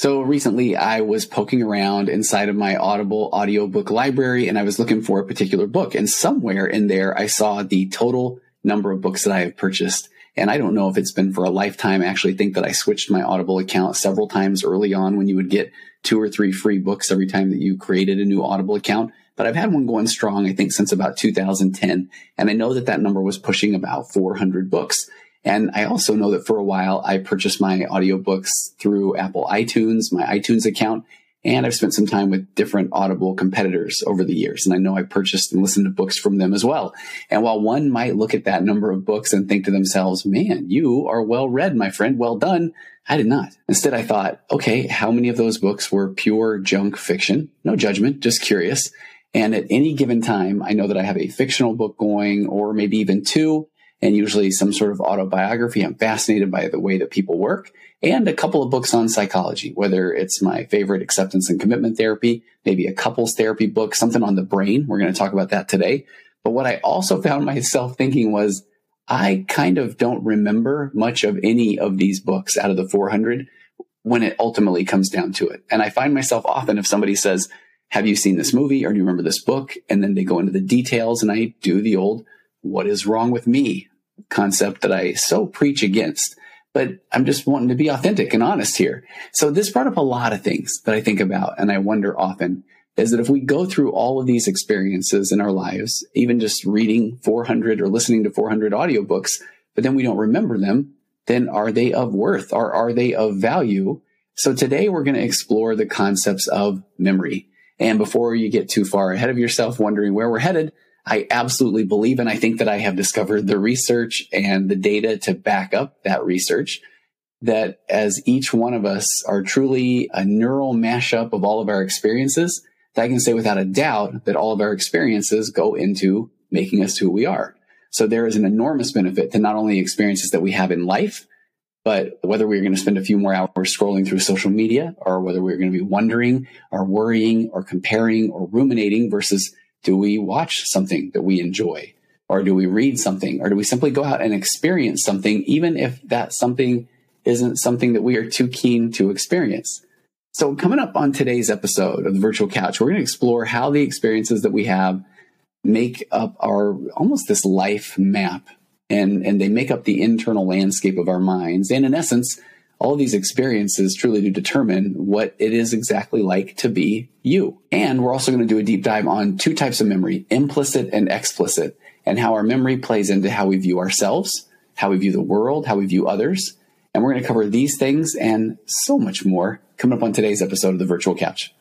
So recently I was poking around inside of my Audible audiobook library and I was looking for a particular book. And somewhere in there, I saw the total number of books that I have purchased. And I don't know if it's been for a lifetime. I actually think that I switched my Audible account several times early on when you would get two or three free books every time that you created a new Audible account. But I've had one going strong, I think, since about 2010. And I know that that number was pushing about 400 books. And I also know that for a while I purchased my audiobooks through Apple iTunes, my iTunes account, and I've spent some time with different Audible competitors over the years. And I know I purchased and listened to books from them as well. And while one might look at that number of books and think to themselves, man, you are well read, my friend. Well done. I did not. Instead, I thought, okay, how many of those books were pure junk fiction? No judgment, just curious. And at any given time, I know that I have a fictional book going or maybe even two and usually some sort of autobiography. I'm fascinated by the way that people work and a couple of books on psychology, whether it's my favorite acceptance and commitment therapy, maybe a couples therapy book, something on the brain. We're going to talk about that today. But what I also found myself thinking was I kind of don't remember much of any of these books out of the 400 when it ultimately comes down to it. And I find myself often if somebody says, have you seen this movie or do you remember this book? And then they go into the details and I do the old, what is wrong with me concept that I so preach against. But I'm just wanting to be authentic and honest here. So this brought up a lot of things that I think about and I wonder often is that if we go through all of these experiences in our lives, even just reading 400 or listening to 400 audiobooks, but then we don't remember them, then are they of worth or are they of value? So today we're going to explore the concepts of memory. And before you get too far ahead of yourself wondering where we're headed, I absolutely believe, and I think that I have discovered the research and the data to back up that research that as each one of us are truly a neural mashup of all of our experiences, that I can say without a doubt that all of our experiences go into making us who we are. So there is an enormous benefit to not only experiences that we have in life, but whether we're going to spend a few more hours scrolling through social media or whether we're going to be wondering or worrying or comparing or ruminating versus do we watch something that we enjoy? Or do we read something? Or do we simply go out and experience something, even if that something isn't something that we are too keen to experience? So coming up on today's episode of the virtual couch, we're going to explore how the experiences that we have make up our almost this life map and, and they make up the internal landscape of our minds. And in essence, all these experiences truly do determine what it is exactly like to be you. And we're also going to do a deep dive on two types of memory, implicit and explicit, and how our memory plays into how we view ourselves, how we view the world, how we view others. And we're going to cover these things and so much more coming up on today's episode of the Virtual Couch.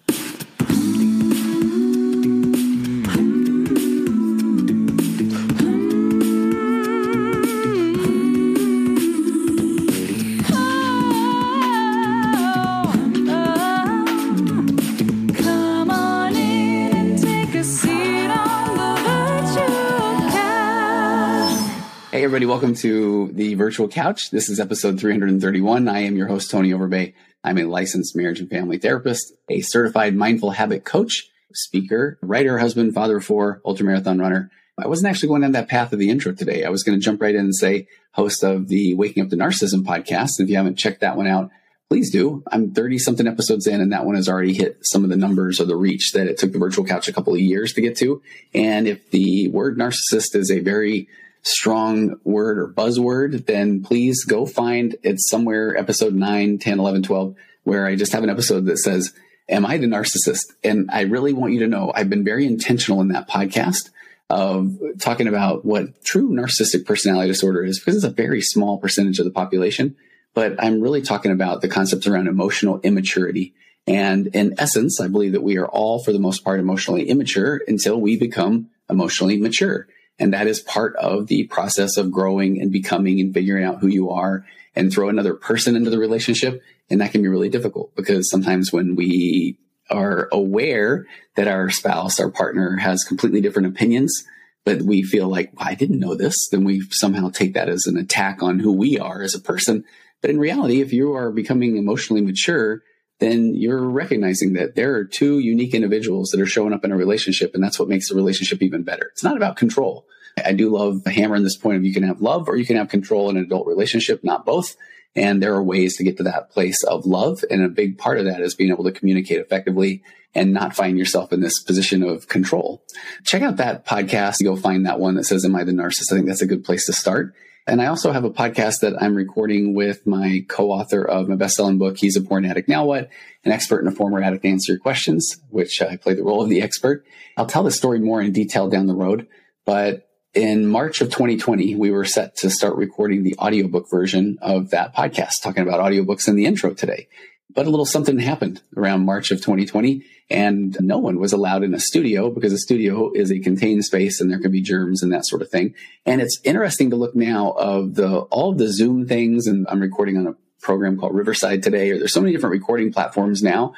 Everybody. Welcome to the virtual couch. This is episode 331. I am your host, Tony Overbay. I'm a licensed marriage and family therapist, a certified mindful habit coach, speaker, writer, husband, father of four, ultramarathon runner. I wasn't actually going down that path of the intro today. I was going to jump right in and say host of the Waking Up to Narcissism podcast. If you haven't checked that one out, please do. I'm 30 something episodes in and that one has already hit some of the numbers or the reach that it took the virtual couch a couple of years to get to. And if the word narcissist is a very strong word or buzzword, then please go find it's somewhere episode 9, 10, 11, 12, where I just have an episode that says, Am I the narcissist? And I really want you to know I've been very intentional in that podcast of talking about what true narcissistic personality disorder is because it's a very small percentage of the population. But I'm really talking about the concepts around emotional immaturity. And in essence, I believe that we are all, for the most part, emotionally immature until we become emotionally mature. And that is part of the process of growing and becoming and figuring out who you are and throw another person into the relationship. And that can be really difficult because sometimes when we are aware that our spouse, our partner has completely different opinions, but we feel like, well, I didn't know this, then we somehow take that as an attack on who we are as a person. But in reality, if you are becoming emotionally mature, then you're recognizing that there are two unique individuals that are showing up in a relationship, and that's what makes the relationship even better. It's not about control. I do love hammering this point of you can have love or you can have control in an adult relationship, not both. And there are ways to get to that place of love. And a big part of that is being able to communicate effectively and not find yourself in this position of control. Check out that podcast. Go find that one that says, Am I the narcissist? I think that's a good place to start. And I also have a podcast that I'm recording with my co-author of my best-selling book, He's a Porn Addict Now What? An expert and a former addict answer your questions, which I play the role of the expert. I'll tell the story more in detail down the road, but in March of 2020, we were set to start recording the audiobook version of that podcast, talking about audiobooks in the intro today. But a little something happened around March of 2020 and no one was allowed in a studio because a studio is a contained space and there can be germs and that sort of thing. And it's interesting to look now of the, all of the Zoom things and I'm recording on a program called Riverside today, or there's so many different recording platforms now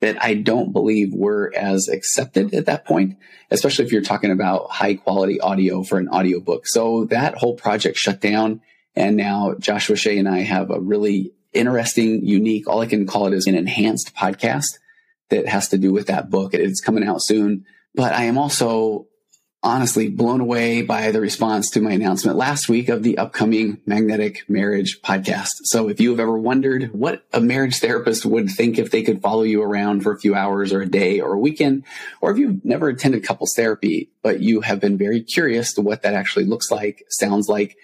that I don't believe were as accepted at that point, especially if you're talking about high quality audio for an audiobook. So that whole project shut down. And now Joshua Shea and I have a really interesting, unique, all I can call it is an enhanced podcast that has to do with that book. It's coming out soon. But I am also honestly blown away by the response to my announcement last week of the upcoming Magnetic Marriage podcast. So if you have ever wondered what a marriage therapist would think if they could follow you around for a few hours or a day or a weekend, or if you've never attended couples therapy, but you have been very curious to what that actually looks like, sounds like,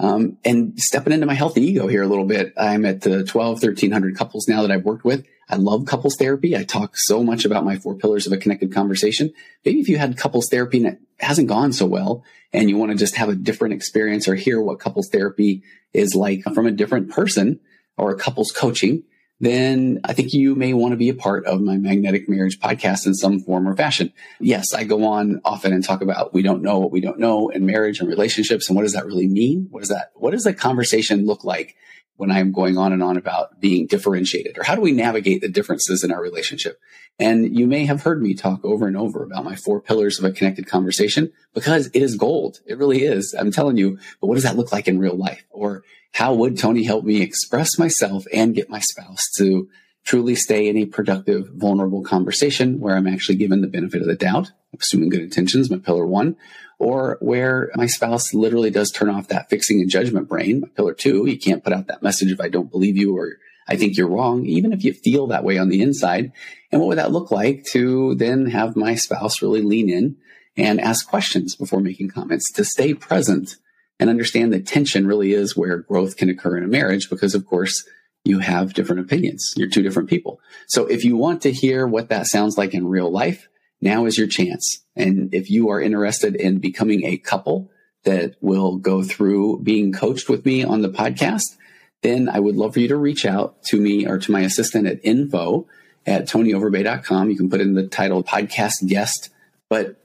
um, and stepping into my healthy ego here a little bit. I'm at the 12, 1300 couples now that I've worked with. I love couples therapy. I talk so much about my four pillars of a connected conversation. Maybe if you had couples therapy and it hasn't gone so well and you want to just have a different experience or hear what couples therapy is like from a different person or a couples coaching, then I think you may want to be a part of my magnetic marriage podcast in some form or fashion. Yes, I go on often and talk about we don't know what we don't know in marriage and relationships. And what does that really mean? What does that, what does the conversation look like when I'm going on and on about being differentiated or how do we navigate the differences in our relationship? And you may have heard me talk over and over about my four pillars of a connected conversation because it is gold. It really is. I'm telling you, but what does that look like in real life? Or how would Tony help me express myself and get my spouse to truly stay in a productive, vulnerable conversation where I'm actually given the benefit of the doubt, assuming good intentions, my pillar one, or where my spouse literally does turn off that fixing and judgment brain. Pillar two, you can't put out that message if I don't believe you or I think you're wrong, even if you feel that way on the inside. And what would that look like to then have my spouse really lean in and ask questions before making comments to stay present and understand that tension really is where growth can occur in a marriage because of course you have different opinions. You're two different people. So if you want to hear what that sounds like in real life, now is your chance. And if you are interested in becoming a couple that will go through being coached with me on the podcast, then I would love for you to reach out to me or to my assistant at info at tonyoverbay.com. You can put in the title podcast guest. But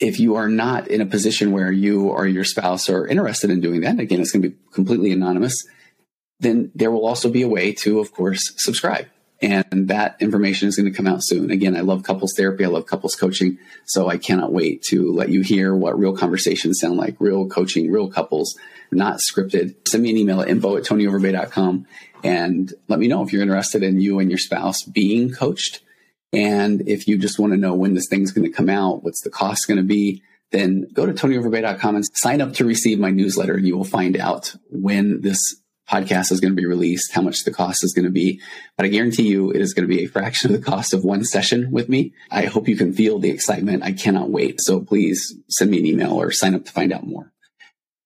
if you are not in a position where you or your spouse are interested in doing that, again, it's going to be completely anonymous, then there will also be a way to, of course, subscribe. And that information is going to come out soon. Again, I love couples therapy. I love couples coaching. So I cannot wait to let you hear what real conversations sound like, real coaching, real couples, not scripted. Send me an email at info at tonyoverbay.com and let me know if you're interested in you and your spouse being coached. And if you just want to know when this thing's going to come out, what's the cost going to be, then go to tonyoverbay.com and sign up to receive my newsletter and you will find out when this podcast is going to be released, how much the cost is going to be. But I guarantee you it is going to be a fraction of the cost of one session with me. I hope you can feel the excitement. I cannot wait. So please send me an email or sign up to find out more.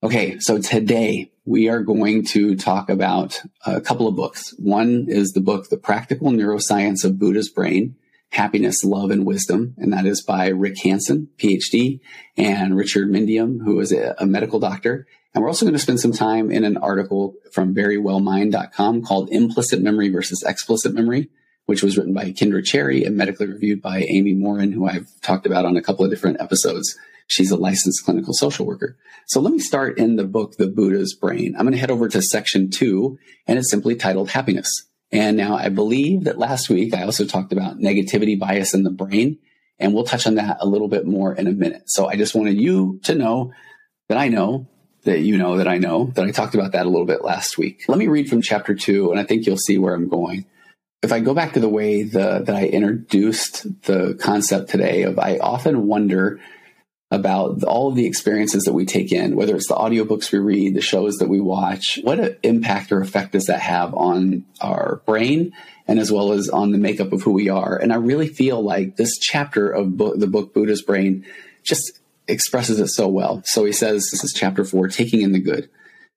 Okay. So today we are going to talk about a couple of books. One is the book, The Practical Neuroscience of Buddha's Brain. Happiness, Love, and Wisdom. And that is by Rick Hanson, PhD, and Richard Mendius, who is a medical doctor. And we're also going to spend some time in an article from verywellmind.com called Implicit Memory versus Explicit Memory, which was written by Kendra Cherry and medically reviewed by Amy Morin, who I've talked about on a couple of different episodes. She's a licensed clinical social worker. So let me start in the book, The Buddha's Brain. I'm going to head over to section two, and it's simply titled Happiness. And now I believe that last week I also talked about negativity bias in the brain, and we'll touch on that a little bit more in a minute. So I just wanted you to know that I know that you know that I know that I talked about that a little bit last week. Let me read from chapter two, and I think you'll see where I'm going. If I go back to the way the, that I introduced the concept today of, I often wonder about all of the experiences that we take in, whether it's the audiobooks we read, the shows that we watch, what impact or effect does that have on our brain and as well as on the makeup of who we are? And I really feel like this chapter of the book Buddha's Brain just expresses it so well. So he says, this is chapter four, taking in the good.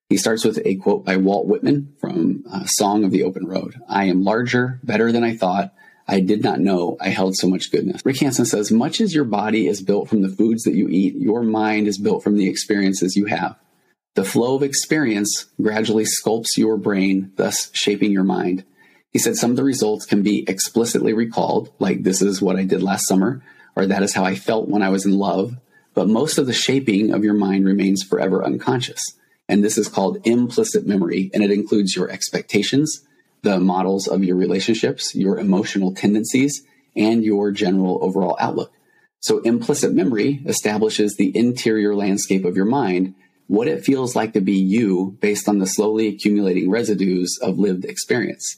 He starts with a quote by Walt Whitman from uh, Song of the Open Road. I am larger, better than I thought. I did not know I held so much goodness. Rick Hanson says, much as your body is built from the foods that you eat, your mind is built from the experiences you have. The flow of experience gradually sculpts your brain, thus shaping your mind. He said some of the results can be explicitly recalled, like this is what I did last summer, or that is how I felt when I was in love. But most of the shaping of your mind remains forever unconscious. And this is called implicit memory, and it includes your expectations, the models of your relationships, your emotional tendencies, and your general overall outlook. So implicit memory establishes the interior landscape of your mind, what it feels like to be you based on the slowly accumulating residues of lived experience.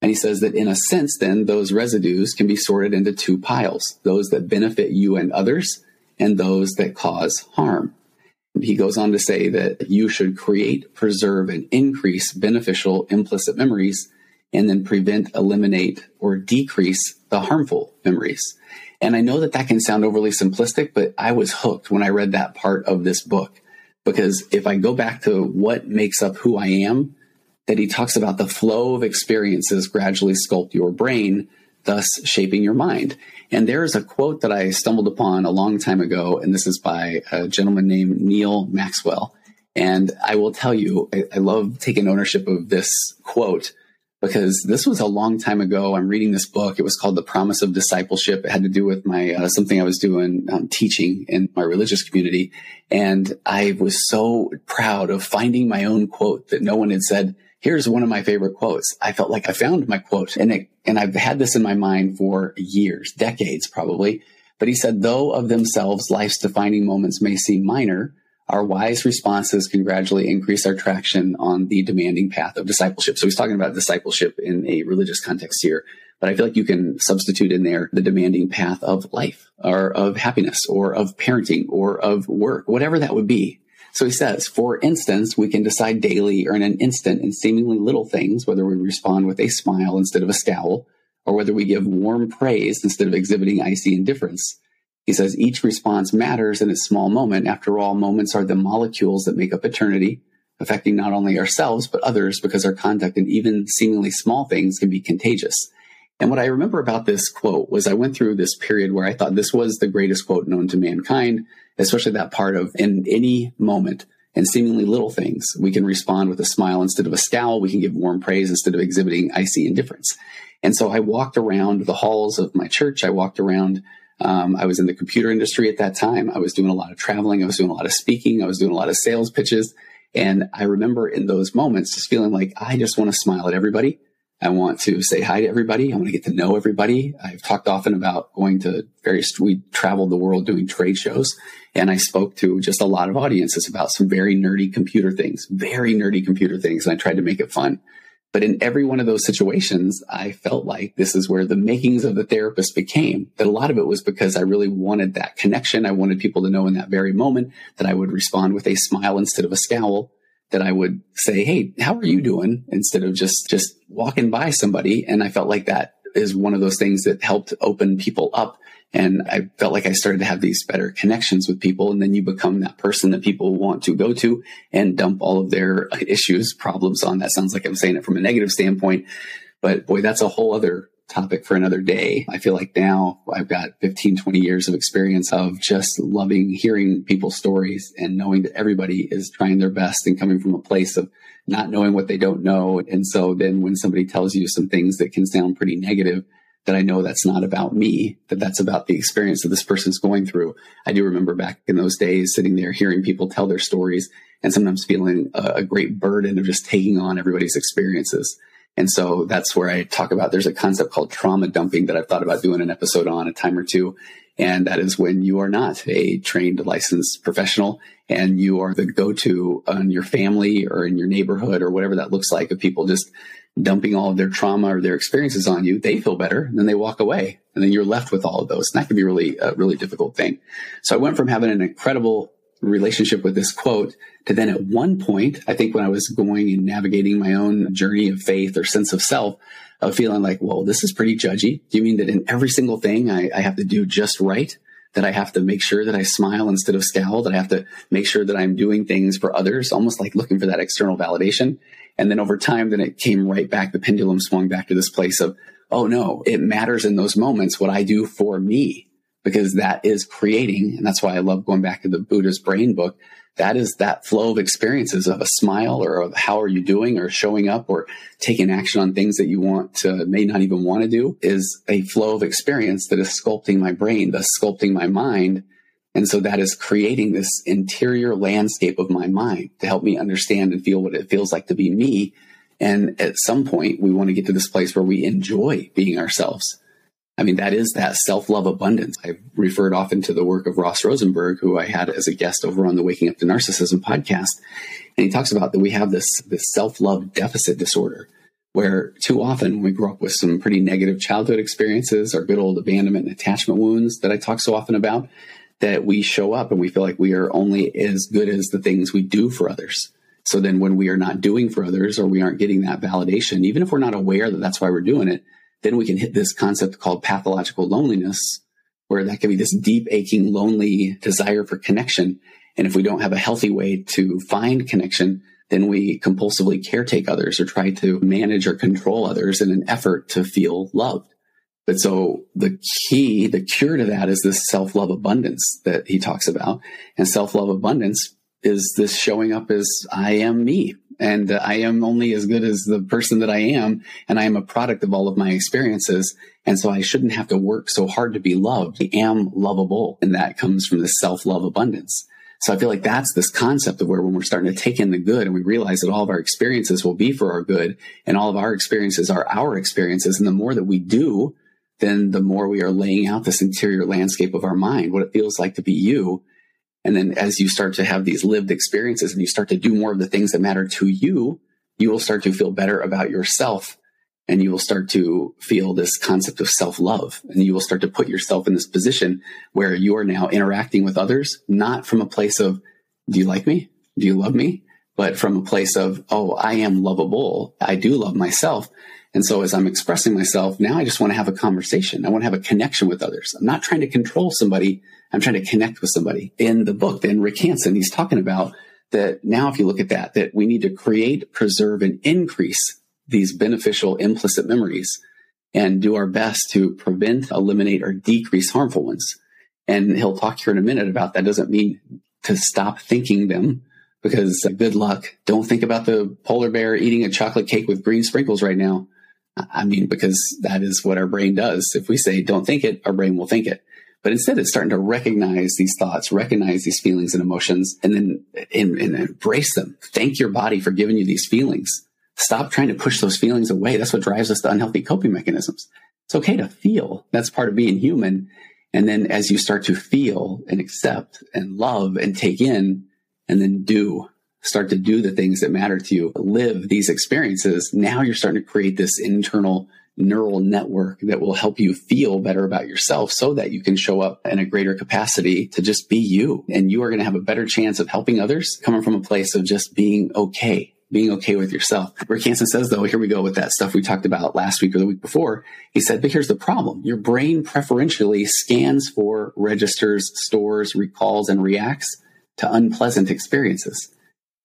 And he says that in a sense, then those residues can be sorted into two piles, those that benefit you and others and those that cause harm. He goes on to say that you should create, preserve, and increase beneficial implicit memories and then prevent, eliminate, or decrease the harmful memories. And I know that that can sound overly simplistic, but I was hooked when I read that part of this book. Because if I go back to what makes up who I am, that he talks about the flow of experiences gradually sculpt your brain, thus shaping your mind. And there is a quote that I stumbled upon a long time ago, and this is by a gentleman named Neal Maxwell. And I will tell you, I, I love taking ownership of this quote because this was a long time ago. I'm reading this book. It was called The Promise of Discipleship. It had to do with my uh, something I was doing um, teaching in my religious community, and I was so proud of finding my own quote that no one had said. Here's one of my favorite quotes. I felt like I found my quote, and it, and I've had this in my mind for years, decades probably. But he said, though of themselves life's defining moments may seem minor, our wise responses can gradually increase our traction on the demanding path of discipleship. So he's talking about discipleship in a religious context here, but I feel like you can substitute in there the demanding path of life or of happiness or of parenting or of work, whatever that would be. So he says, for instance, we can decide daily or in an instant in seemingly little things, whether we respond with a smile instead of a scowl, or whether we give warm praise instead of exhibiting icy indifference. He says each response matters in a small moment. After all, moments are the molecules that make up eternity, affecting not only ourselves, but others because our conduct in even seemingly small things can be contagious. And what I remember about this quote was I went through this period where I thought this was the greatest quote known to mankind, especially that part of in any moment and seemingly little things, we can respond with a smile instead of a scowl. We can give warm praise instead of exhibiting icy indifference. And so I walked around the halls of my church. I walked around um, I was in the computer industry at that time. I was doing a lot of traveling. I was doing a lot of speaking. I was doing a lot of sales pitches. And I remember in those moments just feeling like I just want to smile at everybody. I want to say hi to everybody. I want to get to know everybody. I've talked often about going to various, we traveled the world doing trade shows and I spoke to just a lot of audiences about some very nerdy computer things, very nerdy computer things. And I tried to make it fun. But in every one of those situations, I felt like this is where the makings of the therapist became. That a lot of it was because I really wanted that connection. I wanted people to know in that very moment that I would respond with a smile instead of a scowl. That I would say, Hey, how are you doing? Instead of just, just walking by somebody. And I felt like that is one of those things that helped open people up and I felt like I started to have these better connections with people. And then you become that person that people want to go to and dump all of their issues, problems on. That sounds like I'm saying it from a negative standpoint, but boy, that's a whole other topic for another day. I feel like now I've got 15, 20 years of experience of just loving hearing people's stories and knowing that everybody is trying their best and coming from a place of not knowing what they don't know. And so then when somebody tells you some things that can sound pretty negative, that I know that's not about me, that that's about the experience that this person's going through. I do remember back in those days sitting there hearing people tell their stories and sometimes feeling a, a great burden of just taking on everybody's experiences. And so that's where I talk about there's a concept called trauma dumping that I've thought about doing an episode on a time or two. And that is when you are not a trained licensed professional and you are the go-to on your family or in your neighborhood or whatever that looks like of people just dumping all of their trauma or their experiences on you. They feel better and then they walk away and then you're left with all of those. And that can be really, a really difficult thing. So I went from having an incredible relationship with this quote to then at one point, I think when I was going and navigating my own journey of faith or sense of self, of feeling like, well, this is pretty judgy. Do you mean that in every single thing I, I have to do just right? That I have to make sure that I smile instead of scowl, that I have to make sure that I'm doing things for others, almost like looking for that external validation. And then over time, then it came right back. The pendulum swung back to this place of, oh no, it matters in those moments what I do for me because that is creating. And that's why I love going back to the Buddha's brain book. That is that flow of experiences of a smile or of how are you doing or showing up or taking action on things that you want to may not even want to do is a flow of experience that is sculpting my brain, thus sculpting my mind. And so that is creating this interior landscape of my mind to help me understand and feel what it feels like to be me. And at some point, we want to get to this place where we enjoy being ourselves I mean, that is that self love abundance. I've referred often to the work of Ross Rosenberg, who I had as a guest over on the Waking Up to Narcissism podcast. And he talks about that we have this, this self love deficit disorder where too often when we grow up with some pretty negative childhood experiences, our good old abandonment and attachment wounds that I talk so often about, that we show up and we feel like we are only as good as the things we do for others. So then when we are not doing for others or we aren't getting that validation, even if we're not aware that that's why we're doing it, then we can hit this concept called pathological loneliness, where that can be this deep, aching, lonely desire for connection. And if we don't have a healthy way to find connection, then we compulsively caretake others or try to manage or control others in an effort to feel loved. But so the key, the cure to that is this self-love abundance that he talks about. And self-love abundance is this showing up as I am me and I am only as good as the person that I am. And I am a product of all of my experiences. And so I shouldn't have to work so hard to be loved. I am lovable. And that comes from the self love abundance. So I feel like that's this concept of where when we're starting to take in the good and we realize that all of our experiences will be for our good and all of our experiences are our experiences. And the more that we do, then the more we are laying out this interior landscape of our mind, what it feels like to be you and then as you start to have these lived experiences and you start to do more of the things that matter to you, you will start to feel better about yourself and you will start to feel this concept of self love and you will start to put yourself in this position where you are now interacting with others, not from a place of, do you like me? Do you love me? But from a place of, oh, I am lovable. I do love myself. And so as I'm expressing myself, now I just want to have a conversation. I want to have a connection with others. I'm not trying to control somebody. I'm trying to connect with somebody. In the book, then Rick Hanson, he's talking about that now, if you look at that, that we need to create, preserve, and increase these beneficial implicit memories and do our best to prevent, eliminate, or decrease harmful ones. And he'll talk here in a minute about that doesn't mean to stop thinking them because uh, good luck. Don't think about the polar bear eating a chocolate cake with green sprinkles right now. I mean, because that is what our brain does. If we say don't think it, our brain will think it. But instead, it's starting to recognize these thoughts, recognize these feelings and emotions, and then and, and embrace them. Thank your body for giving you these feelings. Stop trying to push those feelings away. That's what drives us to unhealthy coping mechanisms. It's okay to feel. That's part of being human. And then as you start to feel and accept and love and take in and then do, start to do the things that matter to you, live these experiences. Now you're starting to create this internal neural network that will help you feel better about yourself so that you can show up in a greater capacity to just be you. And you are going to have a better chance of helping others coming from a place of just being okay. Being okay with yourself. Rick Hanson says, though, here we go with that stuff we talked about last week or the week before. He said, but here's the problem. Your brain preferentially scans for registers, stores, recalls, and reacts to unpleasant experiences.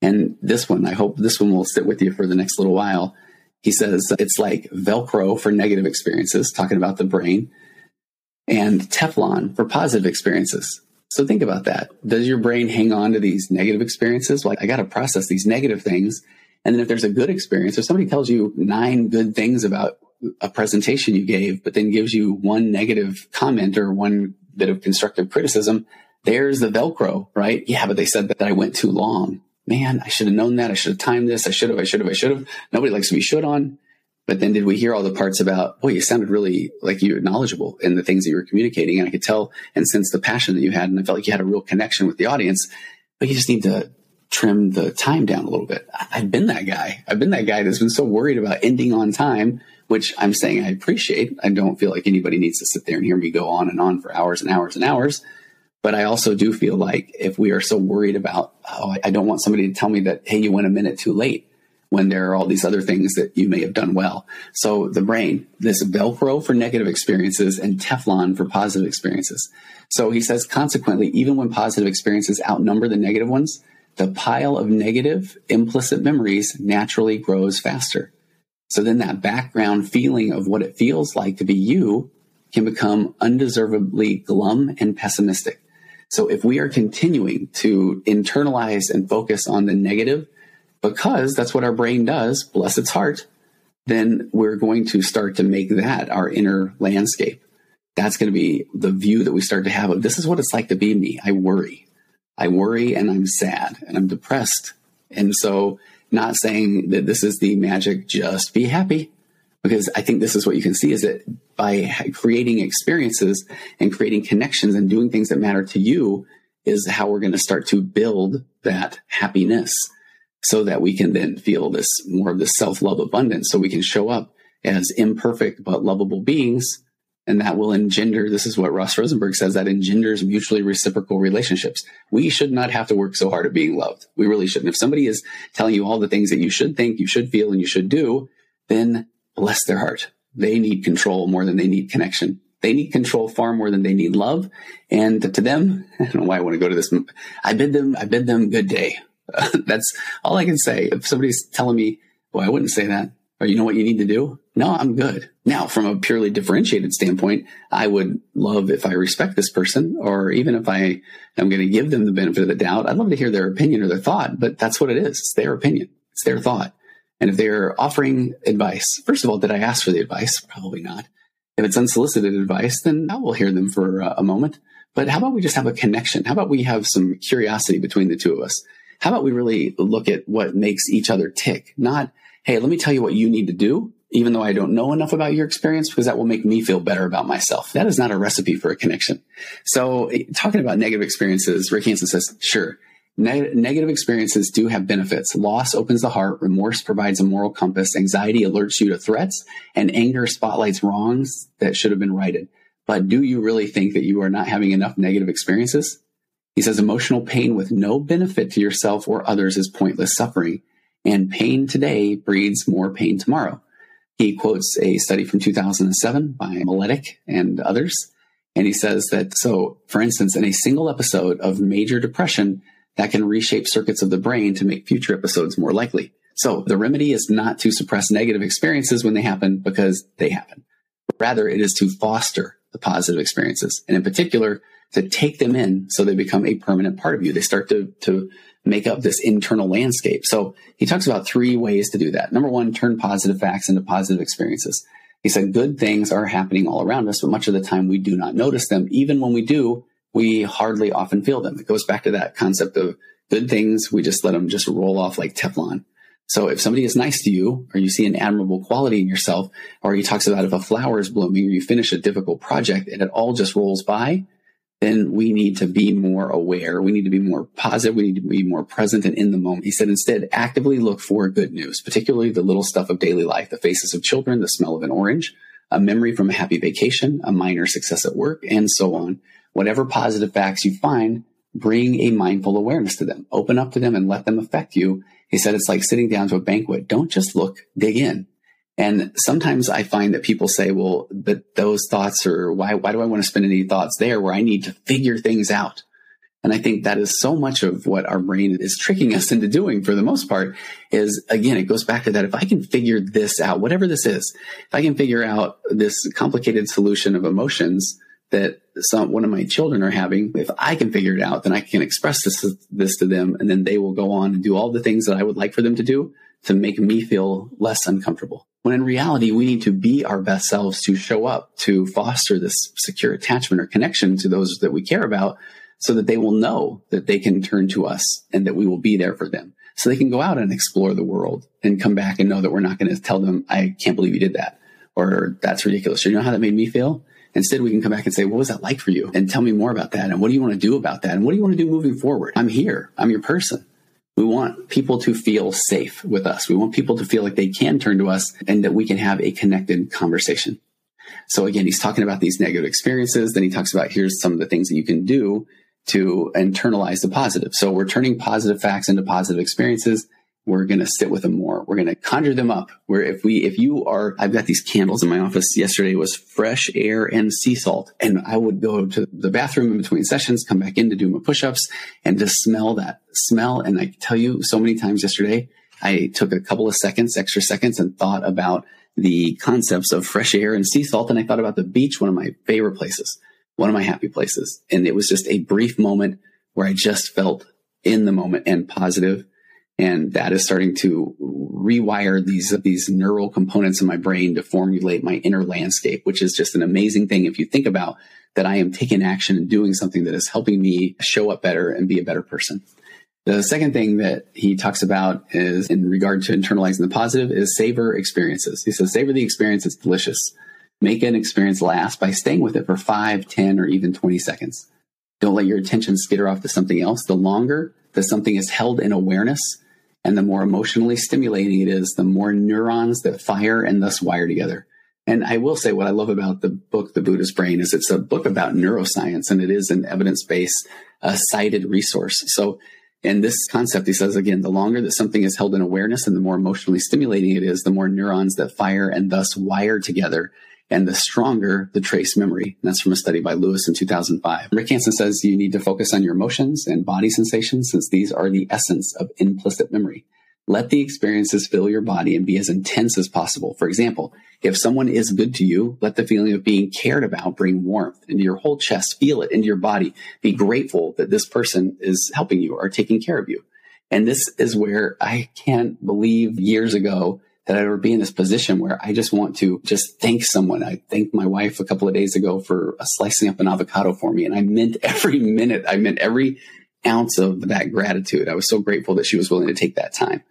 And this one, I hope this one will sit with you for the next little while he says it's like Velcro for negative experiences, talking about the brain, and Teflon for positive experiences. So think about that. Does your brain hang on to these negative experiences? Like, I got to process these negative things. And then if there's a good experience, if somebody tells you nine good things about a presentation you gave, but then gives you one negative comment or one bit of constructive criticism, there's the Velcro, right? Yeah, but they said that I went too long man, I should have known that. I should have timed this. I should have, I should have, I should have. Nobody likes to be should on. But then did we hear all the parts about, boy, you sounded really like you were knowledgeable in the things that you were communicating. And I could tell and sense the passion that you had. And I felt like you had a real connection with the audience, but you just need to trim the time down a little bit. I've been that guy. I've been that guy that's been so worried about ending on time, which I'm saying I appreciate. I don't feel like anybody needs to sit there and hear me go on and on for hours and hours and hours. But I also do feel like if we are so worried about, oh, I don't want somebody to tell me that, hey, you went a minute too late when there are all these other things that you may have done well. So the brain, this Velcro for negative experiences and Teflon for positive experiences. So he says, consequently, even when positive experiences outnumber the negative ones, the pile of negative implicit memories naturally grows faster. So then that background feeling of what it feels like to be you can become undeservedly glum and pessimistic. So if we are continuing to internalize and focus on the negative, because that's what our brain does, bless its heart, then we're going to start to make that our inner landscape. That's going to be the view that we start to have of this is what it's like to be me. I worry. I worry and I'm sad and I'm depressed. And so not saying that this is the magic, just be happy. Because I think this is what you can see is that by creating experiences and creating connections and doing things that matter to you is how we're going to start to build that happiness so that we can then feel this more of this self love abundance. So we can show up as imperfect but lovable beings and that will engender, this is what Ross Rosenberg says, that engenders mutually reciprocal relationships. We should not have to work so hard at being loved. We really shouldn't. If somebody is telling you all the things that you should think, you should feel, and you should do, then bless their heart. They need control more than they need connection. They need control far more than they need love. And to them, I don't know why I want to go to this. I bid them, I bid them good day. That's all I can say. If somebody's telling me, well, I wouldn't say that or you know what you need to do? No, I'm good. Now, from a purely differentiated standpoint, I would love if I respect this person, or even if I am going to give them the benefit of the doubt, I'd love to hear their opinion or their thought, but that's what it is. It's their opinion. It's their thought. And if they're offering advice, first of all, did I ask for the advice? Probably not. If it's unsolicited advice, then I will hear them for a moment. But how about we just have a connection? How about we have some curiosity between the two of us? How about we really look at what makes each other tick? Not, hey, let me tell you what you need to do, even though I don't know enough about your experience, because that will make me feel better about myself. That is not a recipe for a connection. So eh, talking about negative experiences, Rick Hanson says, sure, negative experiences do have benefits. Loss opens the heart, remorse provides a moral compass, anxiety alerts you to threats, and anger spotlights wrongs that should have been righted. But do you really think that you are not having enough negative experiences? He says emotional pain with no benefit to yourself or others is pointless suffering and pain today breeds more pain tomorrow. He quotes a study from 2007 by Maletic and others. And he says that, so for instance, in a single episode of major depression, that can reshape circuits of the brain to make future episodes more likely. So the remedy is not to suppress negative experiences when they happen because they happen. Rather, it is to foster the positive experiences. And in particular, to take them in so they become a permanent part of you. They start to, to make up this internal landscape. So he talks about three ways to do that. Number one, turn positive facts into positive experiences. He said good things are happening all around us, but much of the time we do not notice them. Even when we do, we hardly often feel them. It goes back to that concept of good things. We just let them just roll off like Teflon. So if somebody is nice to you or you see an admirable quality in yourself, or he talks about if a flower is blooming or you finish a difficult project and it all just rolls by, then we need to be more aware. We need to be more positive. We need to be more present and in the moment. He said, instead, actively look for good news, particularly the little stuff of daily life, the faces of children, the smell of an orange, a memory from a happy vacation, a minor success at work, and so on. Whatever positive facts you find, bring a mindful awareness to them. Open up to them and let them affect you. He said, it's like sitting down to a banquet. Don't just look, dig in. And sometimes I find that people say, well, but those thoughts are why, why do I want to spend any thoughts there where I need to figure things out? And I think that is so much of what our brain is tricking us into doing for the most part is again, it goes back to that. If I can figure this out, whatever this is, if I can figure out this complicated solution of emotions that some, one of my children are having, if I can figure it out, then I can express this, this to them and then they will go on and do all the things that I would like for them to do to make me feel less uncomfortable. When in reality, we need to be our best selves to show up, to foster this secure attachment or connection to those that we care about so that they will know that they can turn to us and that we will be there for them. so they can go out and explore the world and come back and know that we're not going to tell them, I can't believe you did that or that's ridiculous. You know how that made me feel? Instead, we can come back and say, what was that like for you? And tell me more about that. And what do you want to do about that? And what do you want to do moving forward? I'm here. I'm your person. We want people to feel safe with us. We want people to feel like they can turn to us and that we can have a connected conversation. So again, he's talking about these negative experiences. Then he talks about here's some of the things that you can do to internalize the positive. So we're turning positive facts into positive experiences we're going to sit with them more. We're going to conjure them up. Where if we, if you are, I've got these candles in my office. Yesterday was fresh air and sea salt. And I would go to the bathroom in between sessions, come back in to do my push-ups and just smell that smell. And I tell you so many times yesterday, I took a couple of seconds, extra seconds and thought about the concepts of fresh air and sea salt. And I thought about the beach, one of my favorite places, one of my happy places. And it was just a brief moment where I just felt in the moment and positive and that is starting to rewire these, these neural components in my brain to formulate my inner landscape, which is just an amazing thing. If you think about that, I am taking action and doing something that is helping me show up better and be a better person. The second thing that he talks about is in regard to internalizing the positive is savor experiences. He says, savor the experience. It's delicious. Make an experience last by staying with it for five, 10, or even 20 seconds. Don't let your attention skitter off to something else. The longer that something is held in awareness, and the more emotionally stimulating it is, the more neurons that fire and thus wire together. And I will say what I love about the book, The Buddha's Brain, is it's a book about neuroscience and it is an evidence based, uh, cited resource. So in this concept, he says again, the longer that something is held in awareness and the more emotionally stimulating it is, the more neurons that fire and thus wire together and the stronger the trace memory. And that's from a study by Lewis in 2005. Rick Hanson says you need to focus on your emotions and body sensations since these are the essence of implicit memory. Let the experiences fill your body and be as intense as possible. For example, if someone is good to you, let the feeling of being cared about bring warmth into your whole chest. Feel it into your body. Be grateful that this person is helping you or taking care of you. And this is where I can't believe years ago that I ever be in this position where I just want to just thank someone. I thanked my wife a couple of days ago for slicing up an avocado for me. And I meant every minute, I meant every ounce of that gratitude. I was so grateful that she was willing to take that time.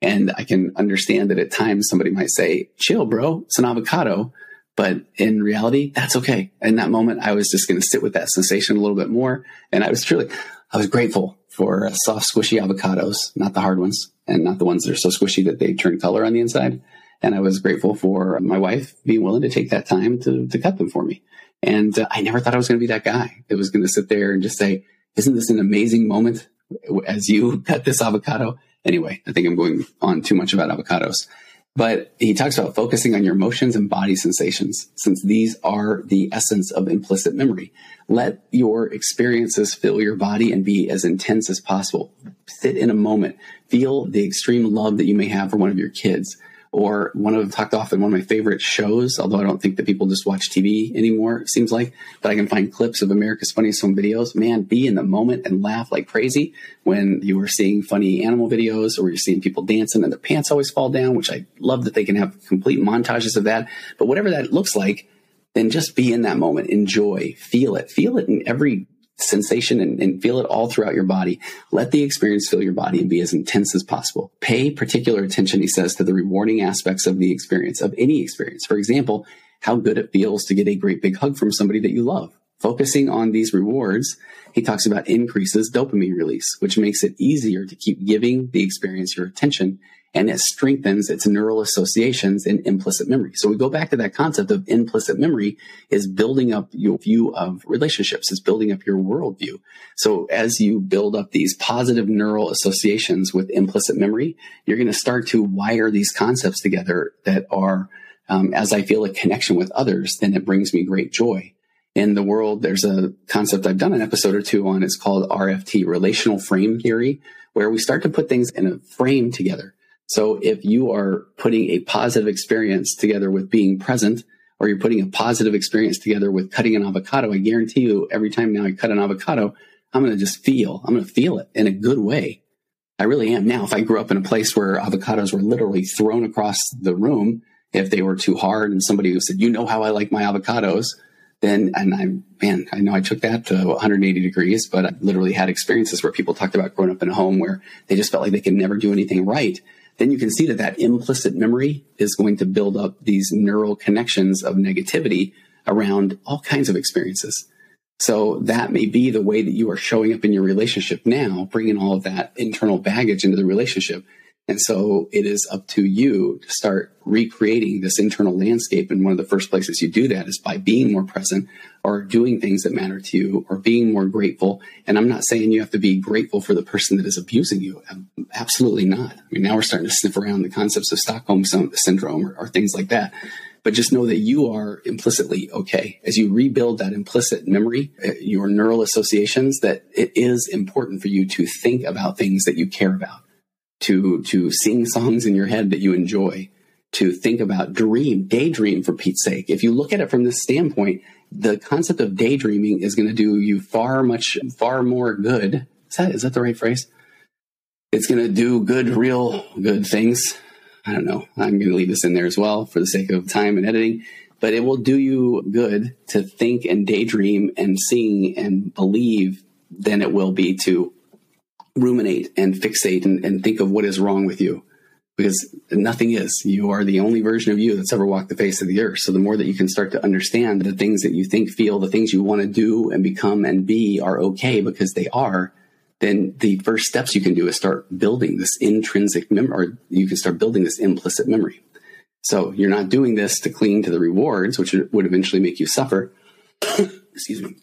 And I can understand that at times somebody might say, chill, bro, it's an avocado. But in reality, that's okay. In that moment, I was just going to sit with that sensation a little bit more. And I was truly, I was grateful for soft, squishy avocados, not the hard ones and not the ones that are so squishy that they turn color on the inside. And I was grateful for my wife being willing to take that time to, to cut them for me. And uh, I never thought I was going to be that guy that was going to sit there and just say, isn't this an amazing moment as you cut this avocado? Anyway, I think I'm going on too much about avocados. But he talks about focusing on your emotions and body sensations, since these are the essence of implicit memory. Let your experiences fill your body and be as intense as possible. Sit in a moment. Feel the extreme love that you may have for one of your kids or one of them talked often one of my favorite shows, although I don't think that people just watch TV anymore, it seems like, but I can find clips of America's Funniest Home Videos. Man, be in the moment and laugh like crazy when you are seeing funny animal videos or you're seeing people dancing and their pants always fall down, which I love that they can have complete montages of that. But whatever that looks like, then just be in that moment. Enjoy, feel it, feel it in every sensation and, and, feel it all throughout your body. Let the experience fill your body and be as intense as possible. Pay particular attention, he says, to the rewarding aspects of the experience, of any experience. For example, how good it feels to get a great big hug from somebody that you love. Focusing on these rewards, he talks about increases dopamine release, which makes it easier to keep giving the experience your attention and it strengthens its neural associations in implicit memory. So we go back to that concept of implicit memory is building up your view of relationships. It's building up your worldview. So as you build up these positive neural associations with implicit memory, you're going to start to wire these concepts together that are, um, as I feel a connection with others, then it brings me great joy. In the world, there's a concept I've done an episode or two on. It's called RFT, relational frame theory, where we start to put things in a frame together. So if you are putting a positive experience together with being present, or you're putting a positive experience together with cutting an avocado, I guarantee you every time now I cut an avocado, I'm going to just feel, I'm going to feel it in a good way. I really am. Now, if I grew up in a place where avocados were literally thrown across the room, if they were too hard and somebody who said, you know how I like my avocados, then, and I'm, man, I know I took that to 180 degrees, but I literally had experiences where people talked about growing up in a home where they just felt like they could never do anything right. Then you can see that that implicit memory is going to build up these neural connections of negativity around all kinds of experiences. So that may be the way that you are showing up in your relationship now, bringing all of that internal baggage into the relationship. And so it is up to you to start recreating this internal landscape. And one of the first places you do that is by being more present or doing things that matter to you or being more grateful. And I'm not saying you have to be grateful for the person that is abusing you. Absolutely not. I mean, now we're starting to sniff around the concepts of Stockholm syndrome or, or things like that but just know that you are implicitly okay. As you rebuild that implicit memory, uh, your neural associations, that it is important for you to think about things that you care about to to sing songs in your head that you enjoy, to think about dream, daydream for Pete's sake. If you look at it from this standpoint, the concept of daydreaming is going to do you far much far more good. Is that is that the right phrase? It's going to do good, real good things. I don't know. I'm going to leave this in there as well for the sake of time and editing. But it will do you good to think and daydream and sing and believe than it will be to ruminate and fixate and, and think of what is wrong with you because nothing is. You are the only version of you that's ever walked the face of the earth. So the more that you can start to understand the things that you think, feel, the things you want to do and become and be are okay because they are, then the first steps you can do is start building this intrinsic memory, or you can start building this implicit memory. So you're not doing this to cling to the rewards, which would eventually make you suffer. Excuse me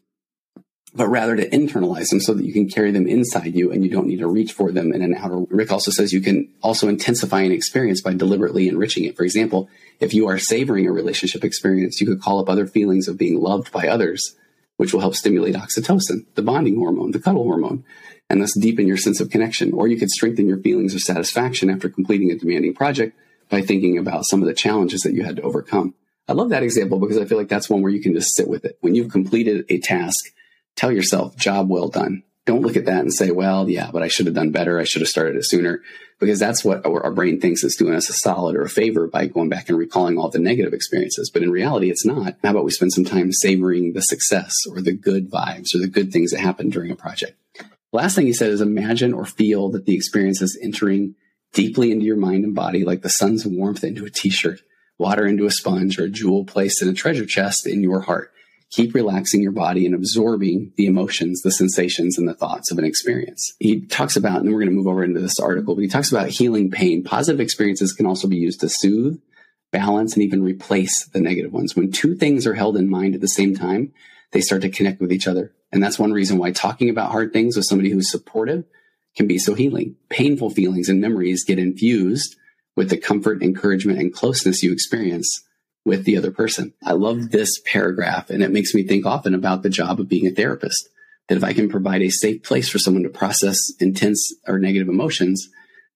but rather to internalize them so that you can carry them inside you and you don't need to reach for them in an outer. Rick also says you can also intensify an experience by deliberately enriching it. For example, if you are savoring a relationship experience, you could call up other feelings of being loved by others, which will help stimulate oxytocin, the bonding hormone, the cuddle hormone, and thus deepen your sense of connection. Or you could strengthen your feelings of satisfaction after completing a demanding project by thinking about some of the challenges that you had to overcome. I love that example because I feel like that's one where you can just sit with it. When you've completed a task, tell yourself, job well done. Don't look at that and say, well, yeah, but I should have done better. I should have started it sooner because that's what our brain thinks is doing us a solid or a favor by going back and recalling all the negative experiences. But in reality, it's not. How about we spend some time savoring the success or the good vibes or the good things that happen during a project? Last thing he said is imagine or feel that the experience is entering deeply into your mind and body like the sun's warmth into a t-shirt, water into a sponge, or a jewel placed in a treasure chest in your heart keep relaxing your body and absorbing the emotions, the sensations, and the thoughts of an experience. He talks about, and we're going to move over into this article, but he talks about healing pain. Positive experiences can also be used to soothe, balance, and even replace the negative ones. When two things are held in mind at the same time, they start to connect with each other. And that's one reason why talking about hard things with somebody who's supportive can be so healing. Painful feelings and memories get infused with the comfort, encouragement, and closeness you experience with the other person. I love this paragraph and it makes me think often about the job of being a therapist. That if I can provide a safe place for someone to process intense or negative emotions,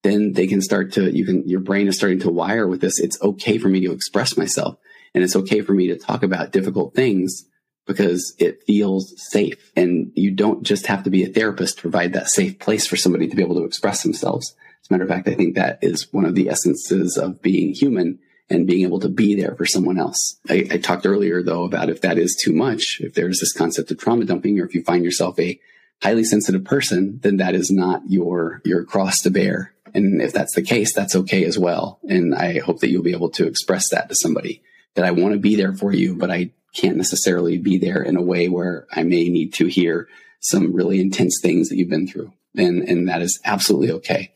then they can start to, you can, your brain is starting to wire with this. It's okay for me to express myself and it's okay for me to talk about difficult things because it feels safe. And you don't just have to be a therapist to provide that safe place for somebody to be able to express themselves. As a matter of fact, I think that is one of the essences of being human and being able to be there for someone else. I, I, talked earlier though about if that is too much, if there's this concept of trauma dumping, or if you find yourself a highly sensitive person, then that is not your, your cross to bear. And if that's the case, that's okay as well. And I hope that you'll be able to express that to somebody that I want to be there for you, but I can't necessarily be there in a way where I may need to hear some really intense things that you've been through. And, and that is absolutely okay.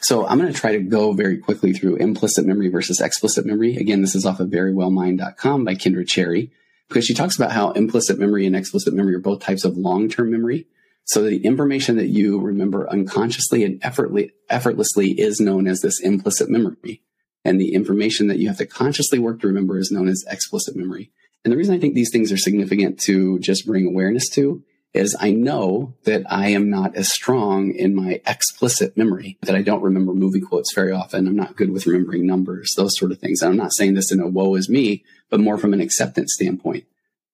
So I'm going to try to go very quickly through implicit memory versus explicit memory. Again, this is off of verywellmind.com by Kendra Cherry because she talks about how implicit memory and explicit memory are both types of long-term memory. So the information that you remember unconsciously and effortlessly is known as this implicit memory. And the information that you have to consciously work to remember is known as explicit memory. And the reason I think these things are significant to just bring awareness to is I know that I am not as strong in my explicit memory, that I don't remember movie quotes very often. I'm not good with remembering numbers, those sort of things. And I'm not saying this in a woe is me, but more from an acceptance standpoint.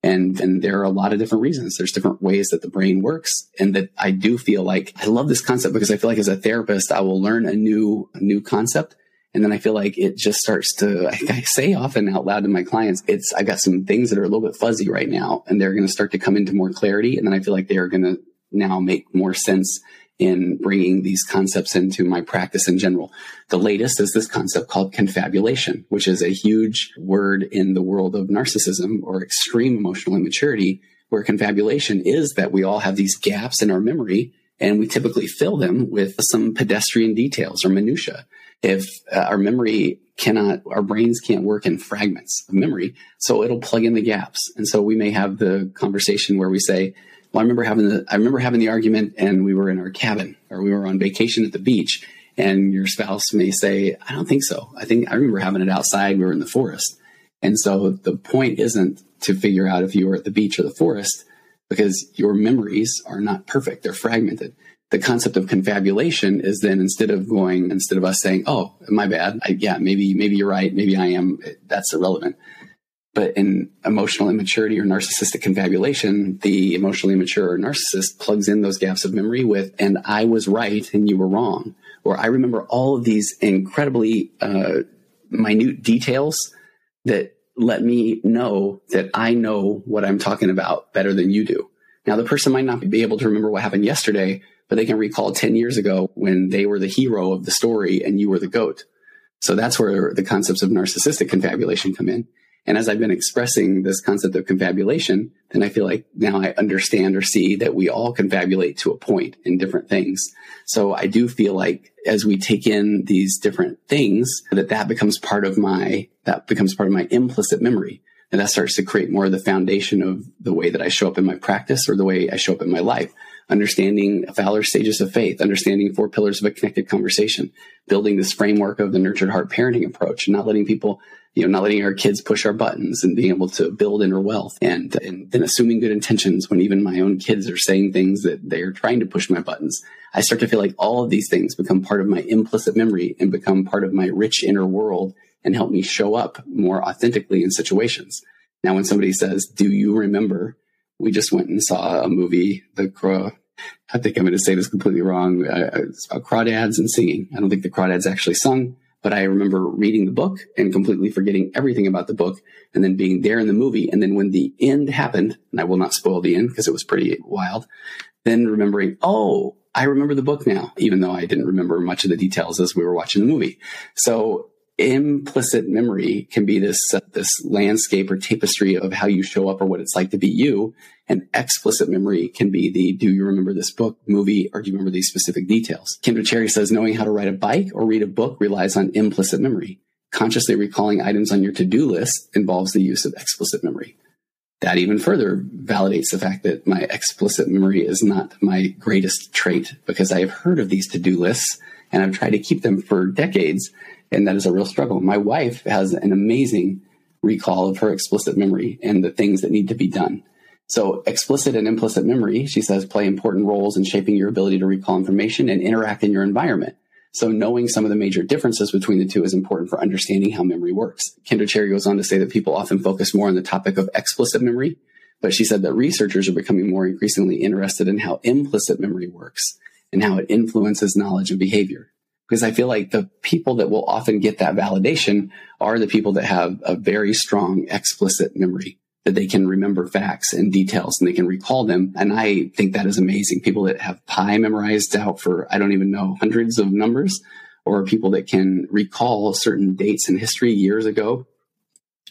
And, and there are a lot of different reasons. There's different ways that the brain works. And that I do feel like I love this concept because I feel like as a therapist, I will learn a new, a new concept And then I feel like it just starts to, I say often out loud to my clients, it's, I've got some things that are a little bit fuzzy right now and they're going to start to come into more clarity. And then I feel like they are going to now make more sense in bringing these concepts into my practice in general. The latest is this concept called confabulation, which is a huge word in the world of narcissism or extreme emotional immaturity, where confabulation is that we all have these gaps in our memory and we typically fill them with some pedestrian details or minutia. If uh, our memory cannot, our brains can't work in fragments of memory, so it'll plug in the gaps. And so we may have the conversation where we say, well, I remember having the, I remember having the argument and we were in our cabin or we were on vacation at the beach and your spouse may say, I don't think so. I think I remember having it outside. We were in the forest. And so the point isn't to figure out if you were at the beach or the forest because your memories are not perfect. They're fragmented. The concept of confabulation is then instead of going, instead of us saying, Oh, my bad. I, yeah, maybe, maybe you're right. Maybe I am. That's irrelevant. But in emotional immaturity or narcissistic confabulation, the emotionally immature narcissist plugs in those gaps of memory with, and I was right and you were wrong. Or I remember all of these incredibly uh, minute details that let me know that I know what I'm talking about better than you do. Now, the person might not be able to remember what happened yesterday, but they can recall 10 years ago when they were the hero of the story and you were the goat. So that's where the concepts of narcissistic confabulation come in. And as I've been expressing this concept of confabulation, then I feel like now I understand or see that we all confabulate to a point in different things. So I do feel like as we take in these different things, that that becomes part of my, that becomes part of my implicit memory. And that starts to create more of the foundation of the way that I show up in my practice or the way I show up in my life. Understanding Fowler's stages of faith, understanding four pillars of a connected conversation, building this framework of the nurtured heart parenting approach, and not letting people you know, not letting our kids push our buttons and being able to build inner wealth and, and then assuming good intentions when even my own kids are saying things that they're trying to push my buttons. I start to feel like all of these things become part of my implicit memory and become part of my rich inner world and help me show up more authentically in situations. Now, when somebody says, do you remember? We just went and saw a movie, The Crow. I think I'm going to say this completely wrong. Uh, crawdads and singing. I don't think the crawdads actually sung but I remember reading the book and completely forgetting everything about the book and then being there in the movie. And then when the end happened, and I will not spoil the end because it was pretty wild, then remembering, oh, I remember the book now, even though I didn't remember much of the details as we were watching the movie. So implicit memory can be this uh, this landscape or tapestry of how you show up or what it's like to be you. And explicit memory can be the do you remember this book movie or do you remember these specific details? Kim Cherry says knowing how to ride a bike or read a book relies on implicit memory. Consciously recalling items on your to-do list involves the use of explicit memory. That even further validates the fact that my explicit memory is not my greatest trait because I have heard of these to-do lists and I've tried to keep them for decades and that is a real struggle. My wife has an amazing recall of her explicit memory and the things that need to be done. So explicit and implicit memory, she says, play important roles in shaping your ability to recall information and interact in your environment. So knowing some of the major differences between the two is important for understanding how memory works. Kendra Cherry goes on to say that people often focus more on the topic of explicit memory, but she said that researchers are becoming more increasingly interested in how implicit memory works and how it influences knowledge and behavior because I feel like the people that will often get that validation are the people that have a very strong explicit memory that they can remember facts and details and they can recall them. And I think that is amazing. People that have pi memorized out for, I don't even know, hundreds of numbers or people that can recall certain dates in history years ago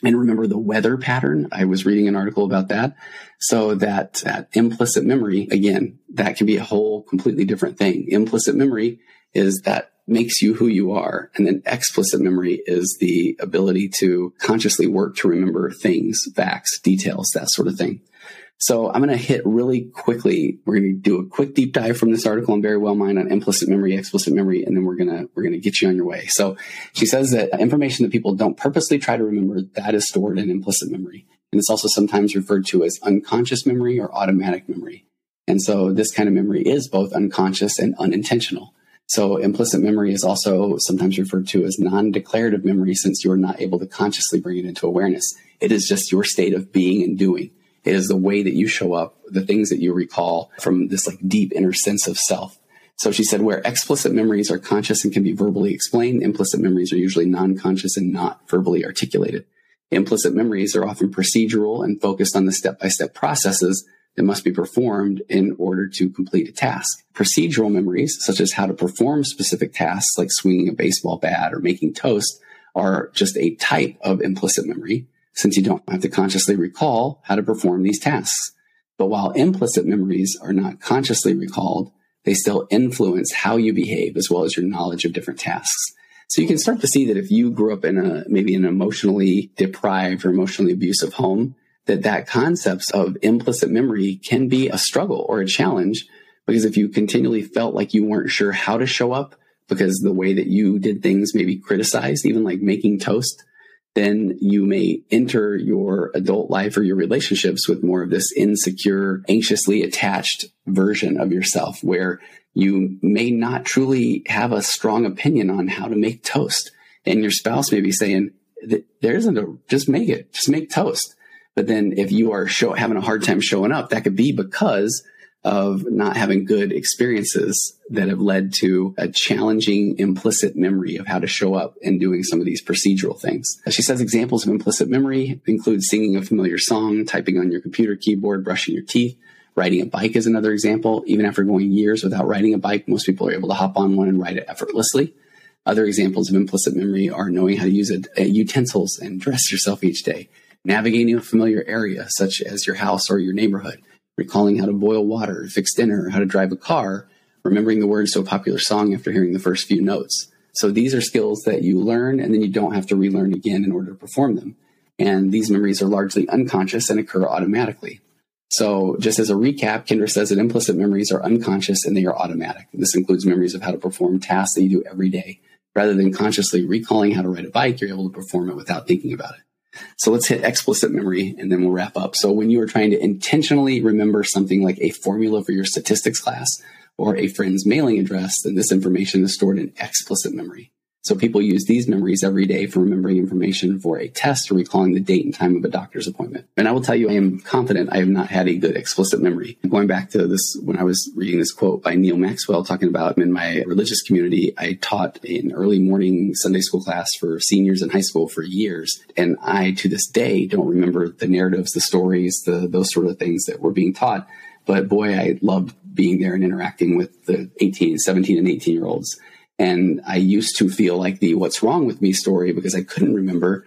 and remember the weather pattern. I was reading an article about that. So that, that implicit memory, again, that can be a whole completely different thing. Implicit memory is that makes you who you are. And then explicit memory is the ability to consciously work to remember things, facts, details, that sort of thing. So I'm going to hit really quickly. We're going to do a quick deep dive from this article on Verywell Mind on implicit memory, explicit memory, and then we're going to, we're going to get you on your way. So she says that information that people don't purposely try to remember, that is stored in implicit memory. And it's also sometimes referred to as unconscious memory or automatic memory. And so this kind of memory is both unconscious and unintentional. So implicit memory is also sometimes referred to as non-declarative memory since you're not able to consciously bring it into awareness. It is just your state of being and doing. It is the way that you show up, the things that you recall from this like deep inner sense of self. So she said, where explicit memories are conscious and can be verbally explained, implicit memories are usually non conscious and not verbally articulated. Implicit memories are often procedural and focused on the step by step processes that must be performed in order to complete a task. Procedural memories, such as how to perform specific tasks like swinging a baseball bat or making toast, are just a type of implicit memory since you don't have to consciously recall how to perform these tasks. But while implicit memories are not consciously recalled, they still influence how you behave as well as your knowledge of different tasks. So you can start to see that if you grew up in a maybe an emotionally deprived or emotionally abusive home, that that concepts of implicit memory can be a struggle or a challenge because if you continually felt like you weren't sure how to show up because the way that you did things may be criticized, even like making toast, then you may enter your adult life or your relationships with more of this insecure, anxiously attached version of yourself where you may not truly have a strong opinion on how to make toast. And your spouse may be saying, there isn't a, just make it, just make toast. But then if you are show, having a hard time showing up, that could be because of not having good experiences that have led to a challenging implicit memory of how to show up and doing some of these procedural things. She says examples of implicit memory include singing a familiar song, typing on your computer keyboard, brushing your teeth. Riding a bike is another example. Even after going years without riding a bike, most people are able to hop on one and ride it effortlessly. Other examples of implicit memory are knowing how to use a, a uh, utensils and dress yourself each day, navigating a familiar area such as your house or your neighborhood, recalling how to boil water, fix dinner, how to drive a car, remembering the words to a popular song after hearing the first few notes. So these are skills that you learn and then you don't have to relearn again in order to perform them. And these memories are largely unconscious and occur automatically. So just as a recap, Kendra says that implicit memories are unconscious and they are automatic. This includes memories of how to perform tasks that you do every day. Rather than consciously recalling how to ride a bike, you're able to perform it without thinking about it. So let's hit explicit memory and then we'll wrap up. So when you are trying to intentionally remember something like a formula for your statistics class or a friend's mailing address, then this information is stored in explicit memory. So people use these memories every day for remembering information for a test or recalling the date and time of a doctor's appointment. And I will tell you, I am confident I have not had a good explicit memory. Going back to this, when I was reading this quote by Neal Maxwell talking about in my religious community, I taught an early morning Sunday school class for seniors in high school for years. And I, to this day, don't remember the narratives, the stories, the, those sort of things that were being taught. But boy, I loved being there and interacting with the 18, 17 and 18 year olds. And I used to feel like the what's wrong with me story because I couldn't remember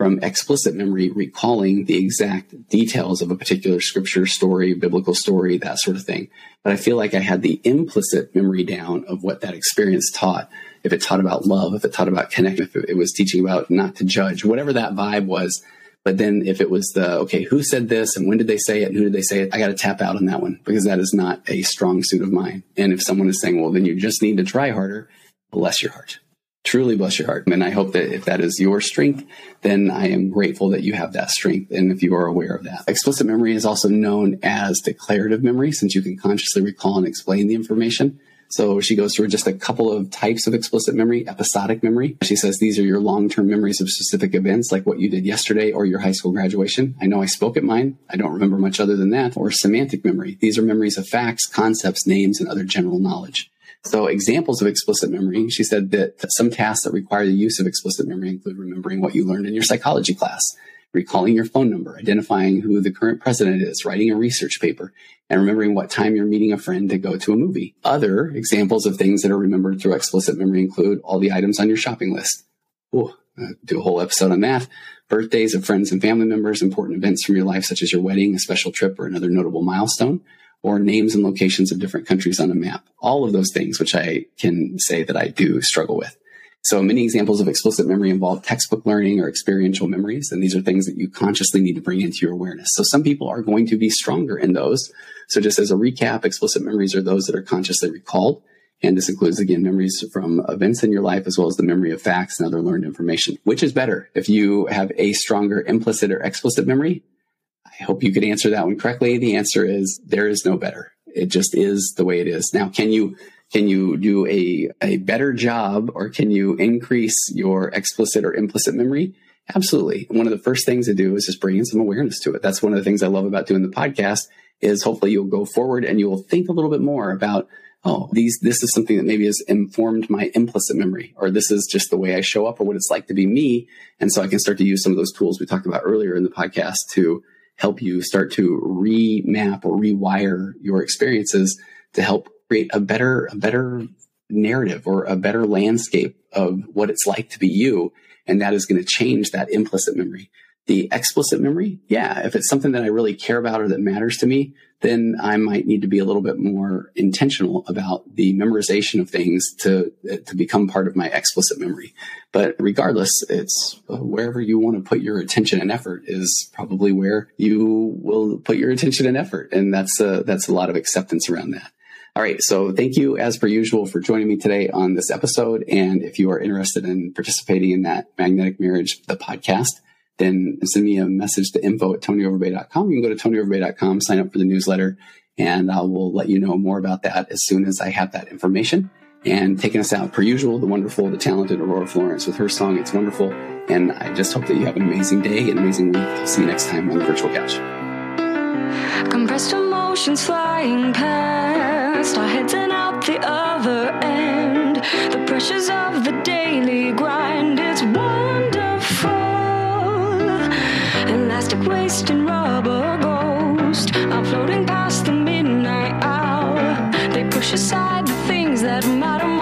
from explicit memory recalling the exact details of a particular scripture story, biblical story, that sort of thing. But I feel like I had the implicit memory down of what that experience taught. If it taught about love, if it taught about connection, if it was teaching about not to judge, whatever that vibe was. But then if it was the, okay, who said this and when did they say it and who did they say it? I got to tap out on that one because that is not a strong suit of mine. And if someone is saying, well, then you just need to try harder bless your heart. Truly bless your heart. And I hope that if that is your strength, then I am grateful that you have that strength and if you are aware of that. Explicit memory is also known as declarative memory since you can consciously recall and explain the information. So she goes through just a couple of types of explicit memory, episodic memory. She says these are your long-term memories of specific events like what you did yesterday or your high school graduation. I know I spoke at mine. I don't remember much other than that. Or semantic memory. These are memories of facts, concepts, names, and other general knowledge. So examples of explicit memory, she said that some tasks that require the use of explicit memory include remembering what you learned in your psychology class, recalling your phone number, identifying who the current president is, writing a research paper, and remembering what time you're meeting a friend to go to a movie. Other examples of things that are remembered through explicit memory include all the items on your shopping list. Ooh, do a whole episode on that. Birthdays of friends and family members, important events from your life, such as your wedding, a special trip, or another notable milestone or names and locations of different countries on a map. All of those things, which I can say that I do struggle with. So many examples of explicit memory involve textbook learning or experiential memories. And these are things that you consciously need to bring into your awareness. So some people are going to be stronger in those. So just as a recap, explicit memories are those that are consciously recalled. And this includes, again, memories from events in your life, as well as the memory of facts and other learned information. Which is better? If you have a stronger implicit or explicit memory, I hope you could answer that one correctly. The answer is there is no better. It just is the way it is. Now, can you can you do a, a better job or can you increase your explicit or implicit memory? Absolutely. One of the first things to do is just bring in some awareness to it. That's one of the things I love about doing the podcast is hopefully you'll go forward and you will think a little bit more about oh, these, this is something that maybe has informed my implicit memory, or this is just the way I show up or what it's like to be me. And so I can start to use some of those tools we talked about earlier in the podcast to help you start to remap or rewire your experiences to help create a better, a better narrative or a better landscape of what it's like to be you. And that is going to change that implicit memory. The explicit memory, yeah, if it's something that I really care about or that matters to me, then I might need to be a little bit more intentional about the memorization of things to, uh, to become part of my explicit memory. But regardless, it's uh, wherever you want to put your attention and effort is probably where you will put your attention and effort. And that's a, that's a lot of acceptance around that. All right. So thank you as per usual for joining me today on this episode. And if you are interested in participating in that magnetic marriage, the podcast, then send me a message to info at tonyoverbay.com. You can go to tonyoverbay.com, sign up for the newsletter, and I will let you know more about that as soon as I have that information. And taking us out, per usual, the wonderful, the talented Aurora Florence with her song, It's Wonderful. And I just hope that you have an amazing day, an amazing week. I'll see you next time on the virtual couch. Compressed emotions flying past, our heads and out the other end. The pressures of the daily grind, it's wonderful. Waste and rubber ghost are floating past the midnight hour. They push aside the things that matter